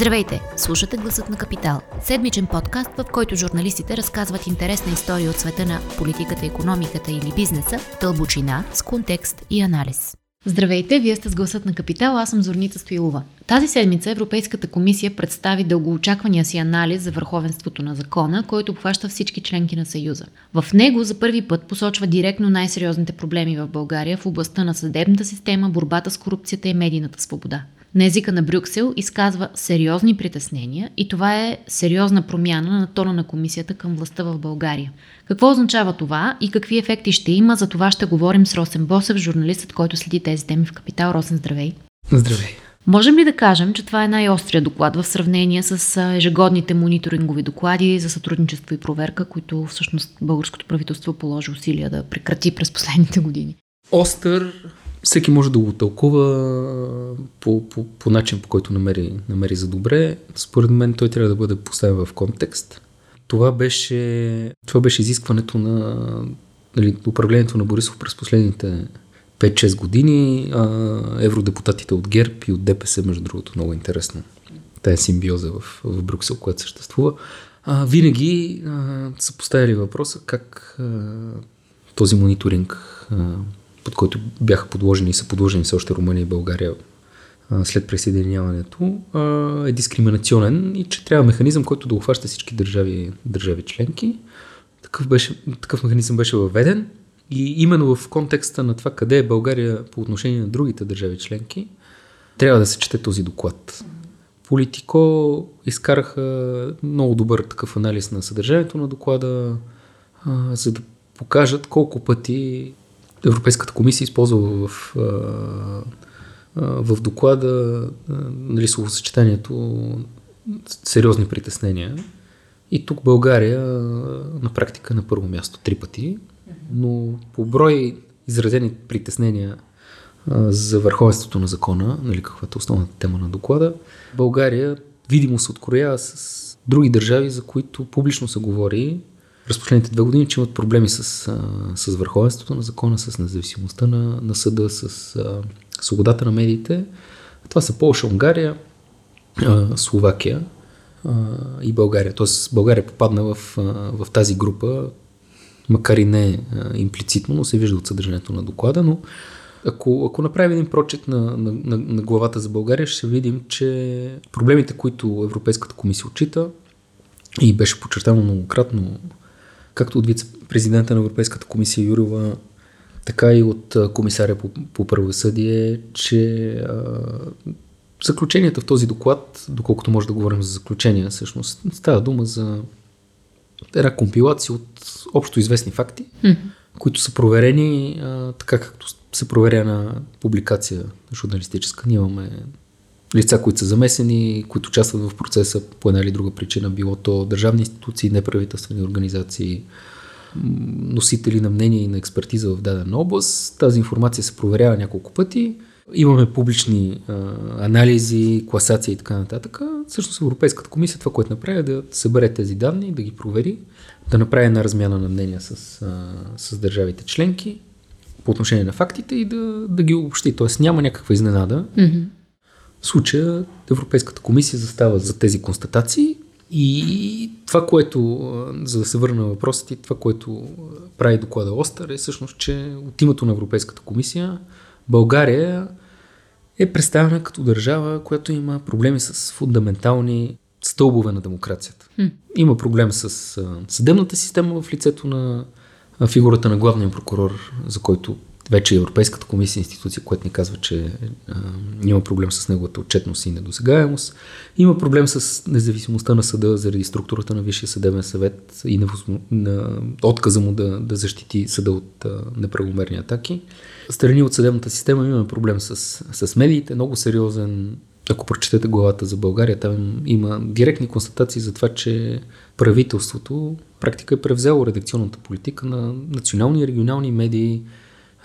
Здравейте! Слушате Гласът на Капитал. Седмичен подкаст, в който журналистите разказват интересна история от света на политиката, економиката или бизнеса, дълбочина, с контекст и анализ. Здравейте, вие сте с гласът на Капитал, аз съм Зорница Стоилова. Тази седмица Европейската комисия представи дългоочаквания си анализ за върховенството на закона, който обхваща всички членки на Съюза. В него за първи път посочва директно най-сериозните проблеми в България в областта на съдебната система, борбата с корупцията и медийната свобода на езика на Брюксел изказва сериозни притеснения и това е сериозна промяна на тона на комисията към властта в България. Какво означава това и какви ефекти ще има, за това ще говорим с Росен Босев, журналистът, който следи тези теми в Капитал. Росен, здравей! Здравей! Можем ли да кажем, че това е най-острия доклад в сравнение с ежегодните мониторингови доклади за сътрудничество и проверка, които всъщност българското правителство положи усилия да прекрати през последните години? Остър всеки може да го тълкува по, по, по начин, по който намери, намери за добре. Според мен той трябва да бъде поставен в контекст. Това беше, това беше изискването на нали, управлението на Борисов през последните 5-6 години. А, евродепутатите от ГЕРБ и от ДПС, между другото, много интересно. Тая симбиоза в, в Брюксел, която съществува. А, винаги а, са поставили въпроса как а, този мониторинг а, под който бяха подложени и са подложени все още Румъния и България след присъединяването, е дискриминационен и че трябва механизъм, който да обхваща всички държави, държави членки. Такъв, беше, такъв механизъм беше въведен и именно в контекста на това къде е България по отношение на другите държави членки, трябва да се чете този доклад. Политико изкараха много добър такъв анализ на съдържанието на доклада, за да покажат колко пъти Европейската комисия използва в, в доклада нали, словосъчетанието сериозни притеснения. И тук България на практика на първо място три пъти, но по брой изразени притеснения за върховенството на закона, нали, каквато е основната тема на доклада, България видимо се откроява с други държави, за които публично се говори, през последните две години, че имат проблеми с, с върховенството на закона, с независимостта на, на съда, с а, свободата на медиите. Това са Полша, Унгария, Словакия и България. Тоест България попадна в, в тази група, макар и не имплицитно, но се вижда от съдържанието на доклада, но ако, ако направим един прочет на, на, на, на главата за България, ще видим, че проблемите, които Европейската комисия отчита и беше подчертано многократно както от вице-президента на Европейската комисия Юрова, така и от комисаря по, по правосъдие, че а, заключенията в този доклад, доколкото може да говорим за заключения, всъщност става дума за една компилация от общо известни факти, mm. които са проверени а, така както се проверя на публикация журналистическа. Ние имаме лица, които са замесени, които участват в процеса по една или друга причина, било то държавни институции, неправителствени организации, носители на мнение и на експертиза в дадена област. Тази информация се проверява няколко пъти. Имаме публични а, анализи, класации и така нататък. Всъщност Европейската комисия това, което направи е да събере тези данни, да ги провери, да направи една размяна на мнения с, а, с държавите членки по отношение на фактите и да, да ги обобщи. Тоест няма някаква изненада. Mm-hmm в случая Европейската комисия застава за тези констатации и това, което, за да се върна на въпросите, това, което прави доклада Остър е всъщност, че от името на Европейската комисия България е представена като държава, която има проблеми с фундаментални стълбове на демокрацията. Хм. Има проблем с съдебната система в лицето на фигурата на главния прокурор, за който вече Европейската комисия, институция, която ни казва, че а, има проблем с неговата отчетност и недосегаемост. Има проблем с независимостта на съда заради структурата на Висшия съдебен съвет и на, на отказа му да, да защити съда от а, неправомерни атаки. Страни от съдебната система имаме проблем с, с медиите, много сериозен. Ако прочетете главата за България, там има директни констатации за това, че правителството практика е превзело редакционната политика на национални и регионални медии,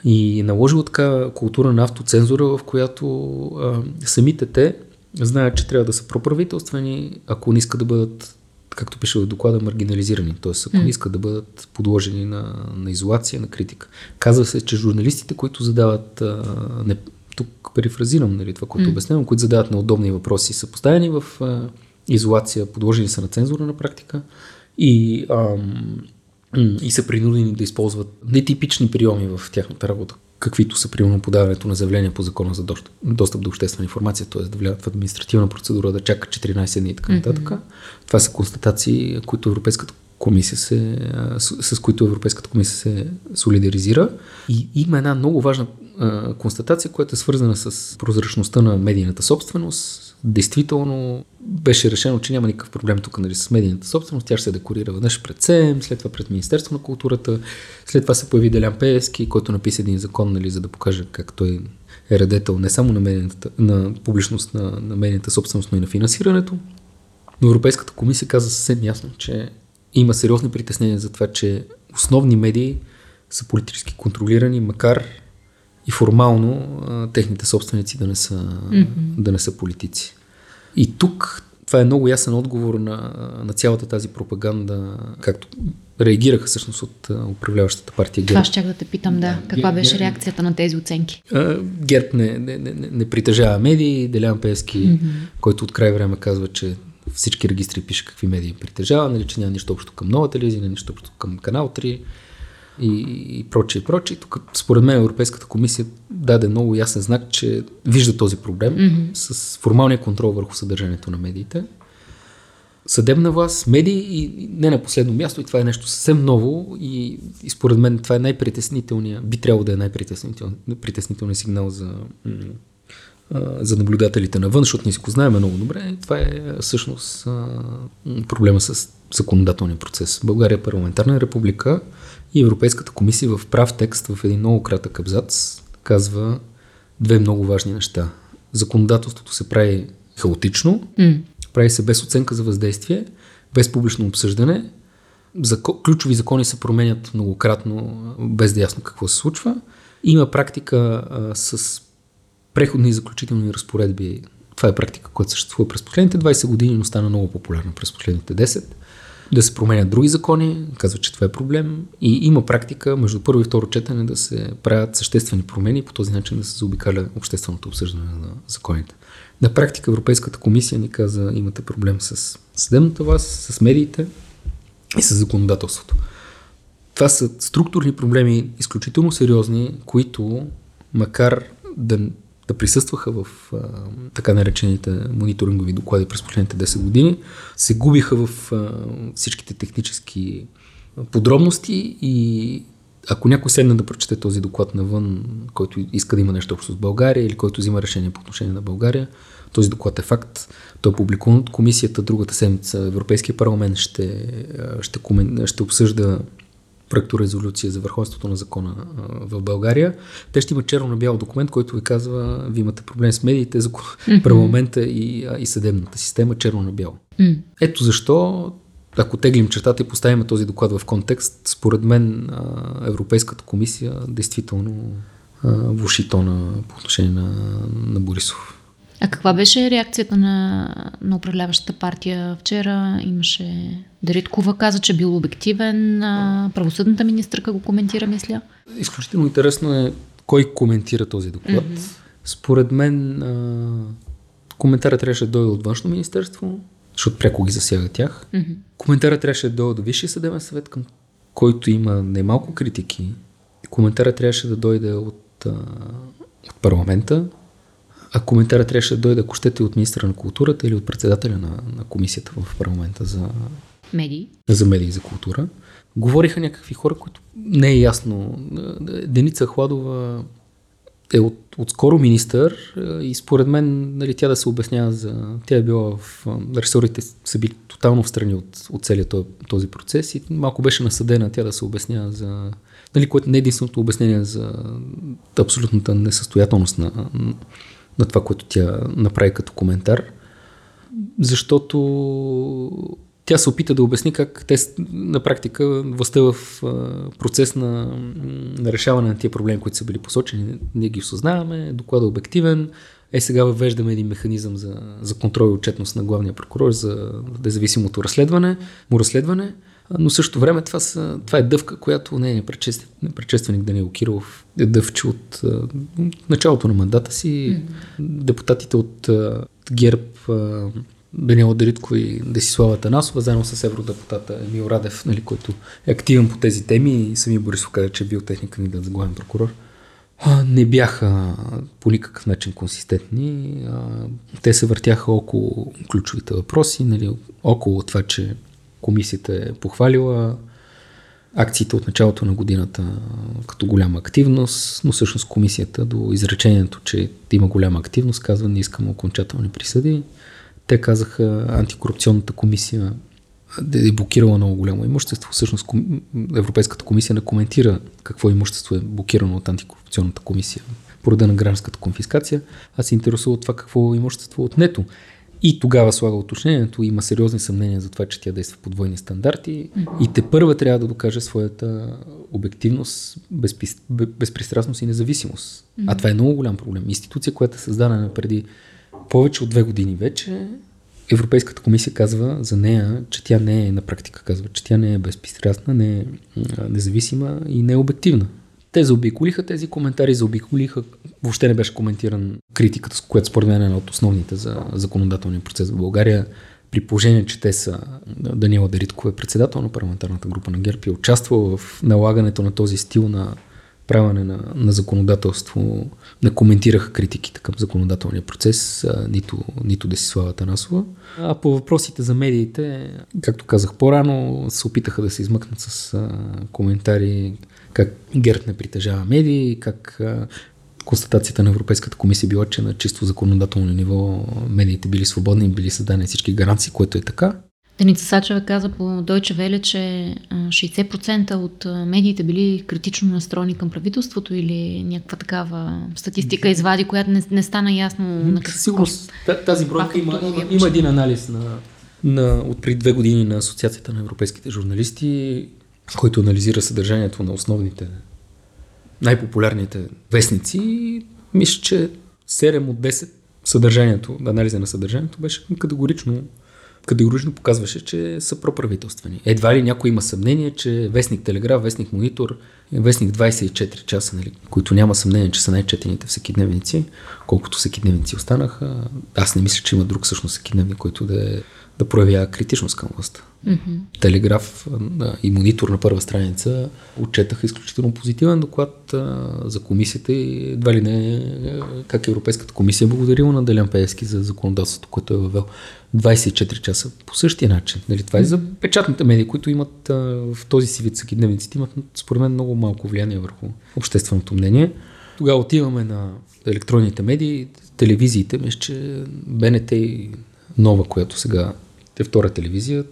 и наложило така култура на автоцензура, в която а, самите те знаят, че трябва да са проправителствени, ако не искат да бъдат, както пише в доклада, маргинализирани. Т.е. ако не искат да бъдат подложени на, на изолация, на критика. Казва се, че журналистите, които задават а, не, тук перифразирам нали, това, което mm. обяснявам, които задават неудобни въпроси, са поставени в а, изолация, подложени са на цензура на практика и, ам, и са принудени да използват нетипични приеми в тяхната работа, каквито са примерно подаването на заявление по закона за достъп, до обществена информация, т.е. да влядат в административна процедура, да чакат 14 дни и така нататък. Mm-hmm. Това са констатации, които Европейската комисия се, с, с които Европейската комисия се солидаризира. И има една много важна а, констатация, която е свързана с прозрачността на медийната собственост. Действително беше решено, че няма никакъв проблем тук нали, с медийната собственост. Тя ще се декорира веднъж пред СЕМ, след това пред Министерство на културата. След това се появи Делян Пески, който написа един закон, нали, за да покаже как той е редетел не само на, медийната, на публичност на, на медийната собственост, но и на финансирането. Но Европейската комисия каза съвсем ясно, че има сериозни притеснения за това, че основни медии са политически контролирани, макар и формално а, техните собственици да не, са, mm-hmm. да не са политици. И тук това е много ясен отговор на, на цялата тази пропаганда, както реагираха всъщност от управляващата партия ГЕРБ. Това ще да те питам, да. Каква Гер, беше реакцията на тези оценки? ГЕРБ не, не, не, не притежава медии. Делян Пески, mm-hmm. който от край време казва, че всички регистри пише какви медии притежава, нали, че няма нищо общо към нова телевизия, няма нищо общо към канал 3 и, и прочее, и прочее. Тук, според мен, Европейската комисия даде много ясен знак, че вижда този проблем mm-hmm. с формалния контрол върху съдържанието на медиите. Съдебна власт, медии и не на последно място, и това е нещо съвсем ново и, и според мен това е най-притеснителният, би трябвало да е най-притеснителният сигнал за за наблюдателите навън, защото ние си го знаем много добре. Това е всъщност проблема с законодателния процес. България е парламентарна република и Европейската комисия в прав текст в един много кратък абзац казва две много важни неща. Законодателството се прави хаотично, mm. прави се без оценка за въздействие, без публично обсъждане, Зако... ключови закони се променят многократно, без да е ясно какво се случва. Има практика а, с преходни и заключителни разпоредби. Това е практика, която съществува през последните 20 години, но стана много популярна през последните 10. Да се променят други закони, казва, че това е проблем. И има практика между първо и второ четене да се правят съществени промени и по този начин да се заобикаля общественото обсъждане на законите. На практика Европейската комисия ни каза, имате проблем с съдебната власт, с медиите и с законодателството. Това са структурни проблеми, изключително сериозни, които, макар да да присъстваха в а, така наречените мониторингови доклади през последните 10 години, се губиха в а, всичките технически подробности и ако някой седне да прочете този доклад навън, който иска да има нещо общо с България или който взима решение по отношение на България, този доклад е факт. Той е публикуван от комисията. Другата седмица Европейския парламент ще, ще, ще обсъжда проекторезолюция за върховенството на закона в България, те ще имат черно на бял документ, който ви казва, вие имате проблем с медиите, закон, mm-hmm. парламента и, и съдебната система, черно на бяло. Mm. Ето защо, ако теглим чертата и поставим този доклад в контекст, според мен Европейската комисия действително влуши тона по отношение на, на Борисов. А каква беше реакцията на, на управляващата партия вчера? Имаше... Дариткова каза, че бил обективен. Правосъдната министърка го коментира, мисля. Изключително интересно е кой коментира този доклад. Mm-hmm. Според мен а, коментарът трябваше да дойде от външно министерство, защото пряко ги засяга тях. Mm-hmm. Коментарът трябваше да дойде от Висшия съдебен съвет, към който има немалко критики. Коментарът трябваше да дойде от, а, от парламента, а коментарът трябваше да дойде, ако щете, от министра на културата или от председателя на, на комисията в парламента за медии. За медии за култура. Говориха някакви хора, които не е ясно. Деница Хладова е от, отскоро министър и според мен нали, тя да се обяснява за... Тя е била в... Ресорите са били тотално в страни от, от целият този процес и малко беше насъдена тя да се обяснява за... Нали, което не е единственото обяснение за абсолютната несъстоятелност на, на това, което тя направи като коментар, защото тя се опита да обясни как те на практика властта в процес на, на решаване на тия проблеми, които са били посочени. Ние ги осъзнаваме, докладът е обективен. Е, сега въвеждаме един механизъм за, за контрол и отчетност на главния прокурор за независимото разследване, му разследване. Но също време това, са, това е дъвка, която не е предшественик Даниел Кирилов е дъвче от началото на мандата си. Mm-hmm. Депутатите от ГЕРБ Даниела Даритко и Десислава Танасова, заедно с евродепутата Емил Радев, нали, който е активен по тези теми и самия Борисов каза, че е бил техник кандидат за главен прокурор. Не бяха по никакъв начин консистентни. Те се въртяха около ключовите въпроси, нали, около това, че комисията е похвалила акциите от началото на годината като голяма активност, но всъщност комисията до изречението, че има голяма активност, казва не искаме окончателни присъди. Те казаха антикорупционната комисия е блокирала много голямо имущество. Всъщност Европейската комисия не коментира какво имущество е блокирано от антикорупционната комисия по рода на гражданската конфискация, а се интересува от това какво имущество е отнето. И тогава слага уточнението, има сериозни съмнения за това, че тя действа по двойни стандарти mm-hmm. и те първа трябва да докаже своята обективност, безпи... безпристрастност и независимост. Mm-hmm. А това е много голям проблем. Институция, която е създадена преди повече от две години вече, Европейската комисия казва за нея, че тя не е на практика, казва, че тя не е безпристрастна, не е независима и не е обективна. Те заобиколиха тези коментари, заобиколиха, въобще не беше коментиран критиката, с която според мен е една от основните за законодателния процес в България. При положение, че те са, Даниела Дариткова е председател на парламентарната група на ГЕРБ и е участвал в налагането на този стил на правене на, на законодателство, не коментираха критиките към законодателния процес, а, нито, нито Десислава Танасова. А по въпросите за медиите, както казах по-рано, се опитаха да се измъкнат с а, коментари как ГЕРТ не притежава медии, как констатацията на Европейската комисия била, че на чисто законодателно ниво медиите били свободни и били създадени всички гаранции, което е така. Деница Сачева каза по Deutsche Welle, че 60% от медиите били критично настроени към правителството или някаква такава статистика извади, която не, не стана ясно на какво. Сигурност тази бройка има, има, има един анализ на, на, от преди две години на Асоциацията на европейските журналисти, който анализира съдържанието на основните най-популярните вестници. Мисля, че 7 от 10 съдържанието, анализа на съдържанието беше категорично категорично показваше, че са проправителствени. Едва ли някой има съмнение, че Вестник Телеграф, Вестник Монитор, Вестник 24 часа, нали, които няма съмнение, че са най-четените всекидневници, колкото всекидневници останаха. Аз не мисля, че има друг всъщност всекидневник, който да е да проявява критичност към властта. Mm-hmm. Телеграф и монитор на първа страница отчетаха изключително позитивен доклад а, за комисията и едва ли не как Европейската комисия благодарила на Делян Пеевски за законодателството, което е въвел 24 часа по същия начин. Нали, това е за печатните медии, които имат а, в този си вид дневниците, имат според мен много малко влияние върху общественото мнение. Тогава отиваме на електронните медии, телевизиите, мисля, че БНТ и Нова, която сега те втора телевизия,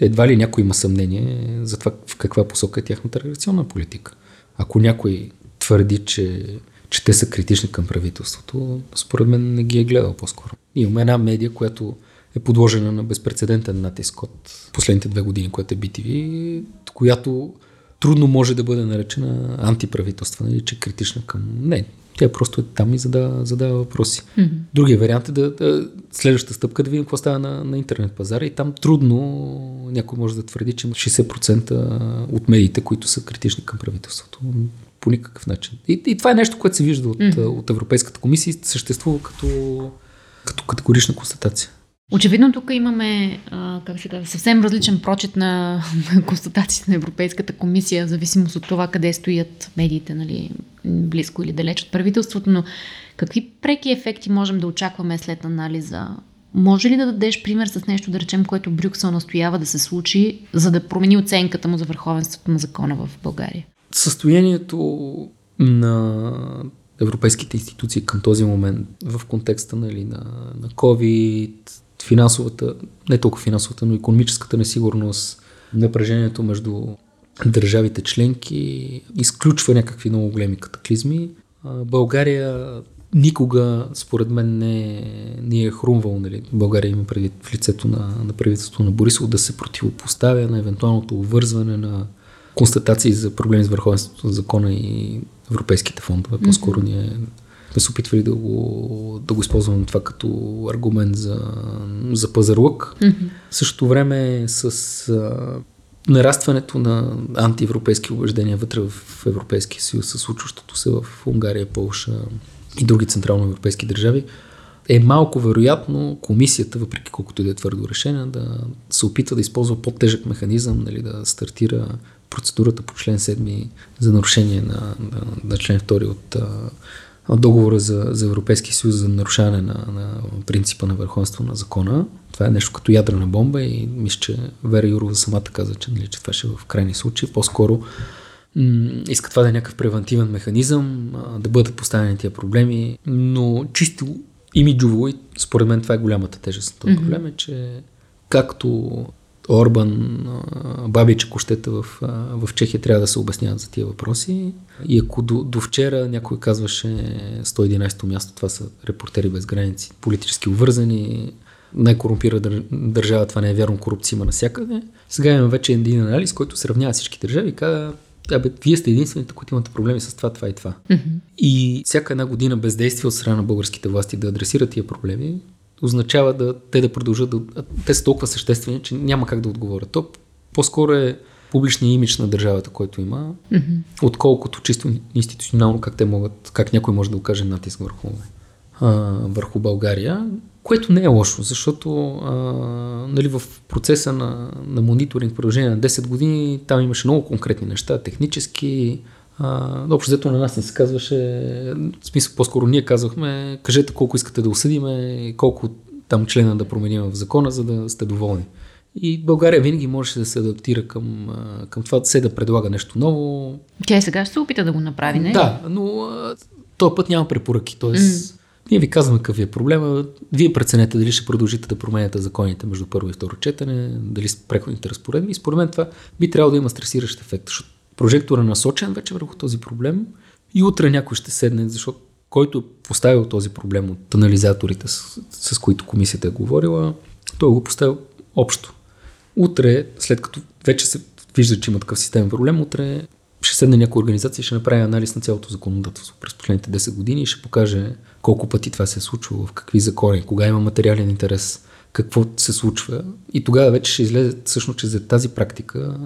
едва ли някой има съмнение за това в каква посока е тяхната реакционна политика. Ако някой твърди, че, че те са критични към правителството, според мен не ги е гледал по-скоро. Имаме една медия, която е подложена на безпредседентен натиск от последните две години, което е BTV, която трудно може да бъде наречена антиправителствена или че критична към... Не, тя просто е там и задава, задава въпроси. Mm-hmm. Другия вариант е да, да следващата стъпка да видим какво става на, на интернет пазара и там трудно някой може да твърди, че има 60% от медиите, които са критични към правителството. По никакъв начин. И, и това е нещо, което се вижда от, mm-hmm. от Европейската комисия и съществува като, като категорична констатация. Очевидно тук имаме а, как се казва, съвсем различен прочет на, на констатациите на Европейската комисия, в зависимост от това къде стоят медиите, нали, близко или далеч от правителството, но какви преки ефекти можем да очакваме след анализа? Може ли да дадеш пример с нещо, да речем, което Брюксел настоява да се случи, за да промени оценката му за върховенството на закона в България? Състоянието на европейските институции към този момент в контекста нали, на, на COVID, финансовата, не толкова финансовата, но економическата несигурност, напрежението между държавите членки изключва някакви много големи катаклизми. България никога, според мен, не, не е хрумвал. Нали? България има предвид в лицето на, на правителството на Борисов да се противопоставя на евентуалното увързване на констатации за проблеми с върховенството на закона и европейските фондове. По-скоро ние сме се опитвали да го, да го използваме това като аргумент за, за пазарлък. Mm-hmm. В същото време с а, нарастването на антиевропейски убеждения вътре в Европейския съюз, със случващото се в Унгария, Полша и други централноевропейски държави, е малко вероятно комисията, въпреки колкото и да е твърдо решение, да се опитва да използва по-тежък механизъм, нали, да стартира процедурата по член 7 за нарушение на, на, на член 2 от, от договора за, за Европейски съюз за нарушаване на, на принципа на върховенство на закона. Това е нещо като ядрена бомба и мисля, че Вера Юрова самата каза, че, нали, че това ще е в крайни случаи. По-скоро м- иска това да е някакъв превентивен механизъм, а, да бъдат поставени тия проблеми, но чисто имиджово и според мен това е голямата тежест на този mm-hmm. проблем, е, че както Орбан, Бабич, ако щете в, в Чехия трябва да се обясняват за тия въпроси. И ако до, до вчера някой казваше 111-то място, това са репортери без граници, политически увързани, най-корумпира държава, това не е вярно, корупция има навсякъде. Сега имаме вече един анализ, който сравнява всички държави и казва, Абе, вие сте единствените, които имате проблеми с това, това и това. Mm-hmm. И всяка една година бездействие от страна на българските власти да адресират тия проблеми, означава да те да продължат да. Те са толкова съществени, че няма как да отговорят. То по-скоро е публичния имидж на държавата, който има, mm-hmm. отколкото чисто институционално как те могат, как някой може да окаже натиск върху, а, върху България, което не е лошо, защото а, нали, в процеса на, на мониторинг в продължение на 10 години там имаше много конкретни неща, технически, а, общо взето на нас не се казваше, в смисъл по-скоро ние казвахме, кажете колко искате да осъдиме, колко там члена да променим в закона, за да сте доволни. И България винаги можеше да се адаптира към, към това, се да предлага нещо ново. Тя и сега ще се опита да го направи, не? Да, но този път няма препоръки. Тоест, mm. ние ви казваме какъв е проблема. Вие преценете дали ще продължите да променяте законите между първо и второ четене, дали с преходните разпоредби. И според мен това би трябвало да има стресиращ ефект, защото прожектора насочен вече върху този проблем и утре някой ще седне, защото който поставил този проблем от анализаторите, с, с които комисията е говорила, той го поставил общо. Утре, след като вече се вижда, че има такъв системен проблем, утре ще седне някоя организация и ще направи анализ на цялото законодателство през последните 10 години и ще покаже колко пъти това се е случвало, в какви закони, кога има материален интерес, какво се случва. И тогава вече ще излезе всъщност, че за тази практика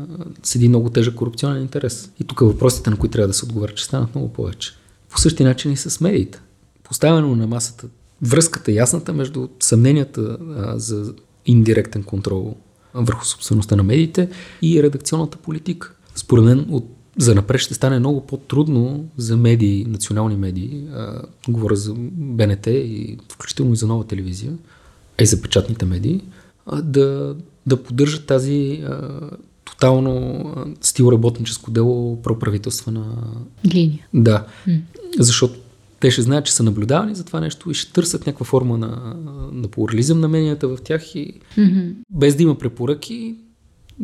седи много тежък корупционен интерес. И тук въпросите, на които трябва да се отговарят, ще станат много повече. По същия начин и с медиите. Поставено на масата връзката ясната между съмненията а, за индиректен контрол върху собствеността на медиите и редакционната политика. Според мен от за напред ще стане много по-трудно за медии, национални медии, а, говоря за БНТ и включително и за нова телевизия, а и за печатните медии, а, да, да поддържат тази а, тотално стил работническо дело проправителствена линия. Да, mm. защото те ще знаят, че са наблюдавани за това нещо и ще търсят някаква форма на, на плурализъм на мненията в тях и mm-hmm. без да има препоръки,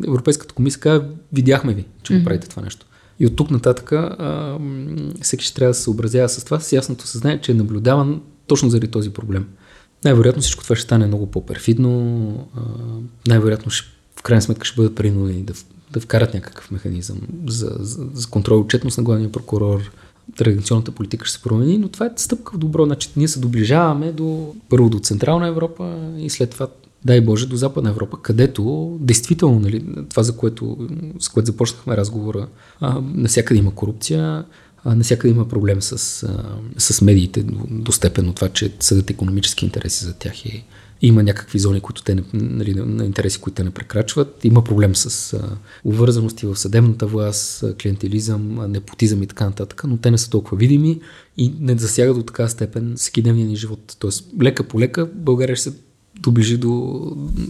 Европейската комисия казва, видяхме ви, че mm-hmm. го правите това нещо. И от тук нататък а, всеки ще трябва да се съобразява с това, с ясното съзнание, че е наблюдаван точно заради този проблем. Най-вероятно всичко това ще стане много по-перфидно, най-вероятно ще, в крайна сметка ще бъдат принудени да, да вкарат някакъв механизъм за, за, за контрол и отчетност на главния прокурор, традиционната политика ще се промени, но това е стъпка в добро. Значи, ние се доближаваме до, първо до Централна Европа и след това, дай Боже, до Западна Европа, където действително нали, това, за което, с което започнахме разговора, а, насякъде има корупция, а, насякъде има проблем с, с медиите до, до степен от това, че съдят економически интереси за тях и има някакви зони, които те не, нали, на интереси, които те не прекрачват. Има проблем с а, увързаности в съдебната власт, клиентелизъм, непотизъм и така нататък, но те не са толкова видими и не засягат до така степен всекидневния ни живот. Тоест, лека по лека България ще се доближи до,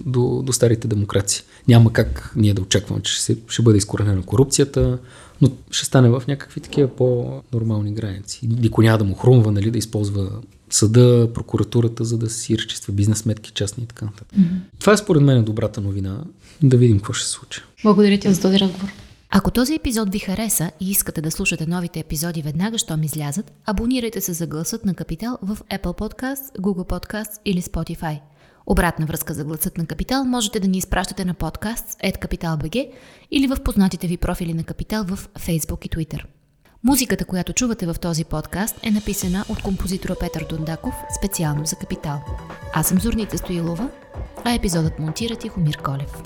до, до старите демокрации. Няма как ние да очакваме, че ще, ще бъде изкоренена корупцията, но ще стане в някакви такива по-нормални граници. Никой няма да му хрумва, нали, да използва съда, прокуратурата, за да си разчиства бизнес сметки, частни и така нататък. Mm-hmm. Това е според мен добрата новина. Да видим какво ще се случи. Благодаря ти за този разговор. Ако този епизод ви хареса и искате да слушате новите епизоди веднага, щом излязат, абонирайте се за гласът на Капитал в Apple Podcast, Google Podcast или Spotify. Обратна връзка за гласът на Капитал можете да ни изпращате на подкаст @capital.bg или в познатите ви профили на Капитал в Facebook и Twitter. Музиката, която чувате в този подкаст е написана от композитора Петър Дондаков специално за Капитал. Аз съм Зорница Стоилова, а епизодът монтира Тихомир Колев.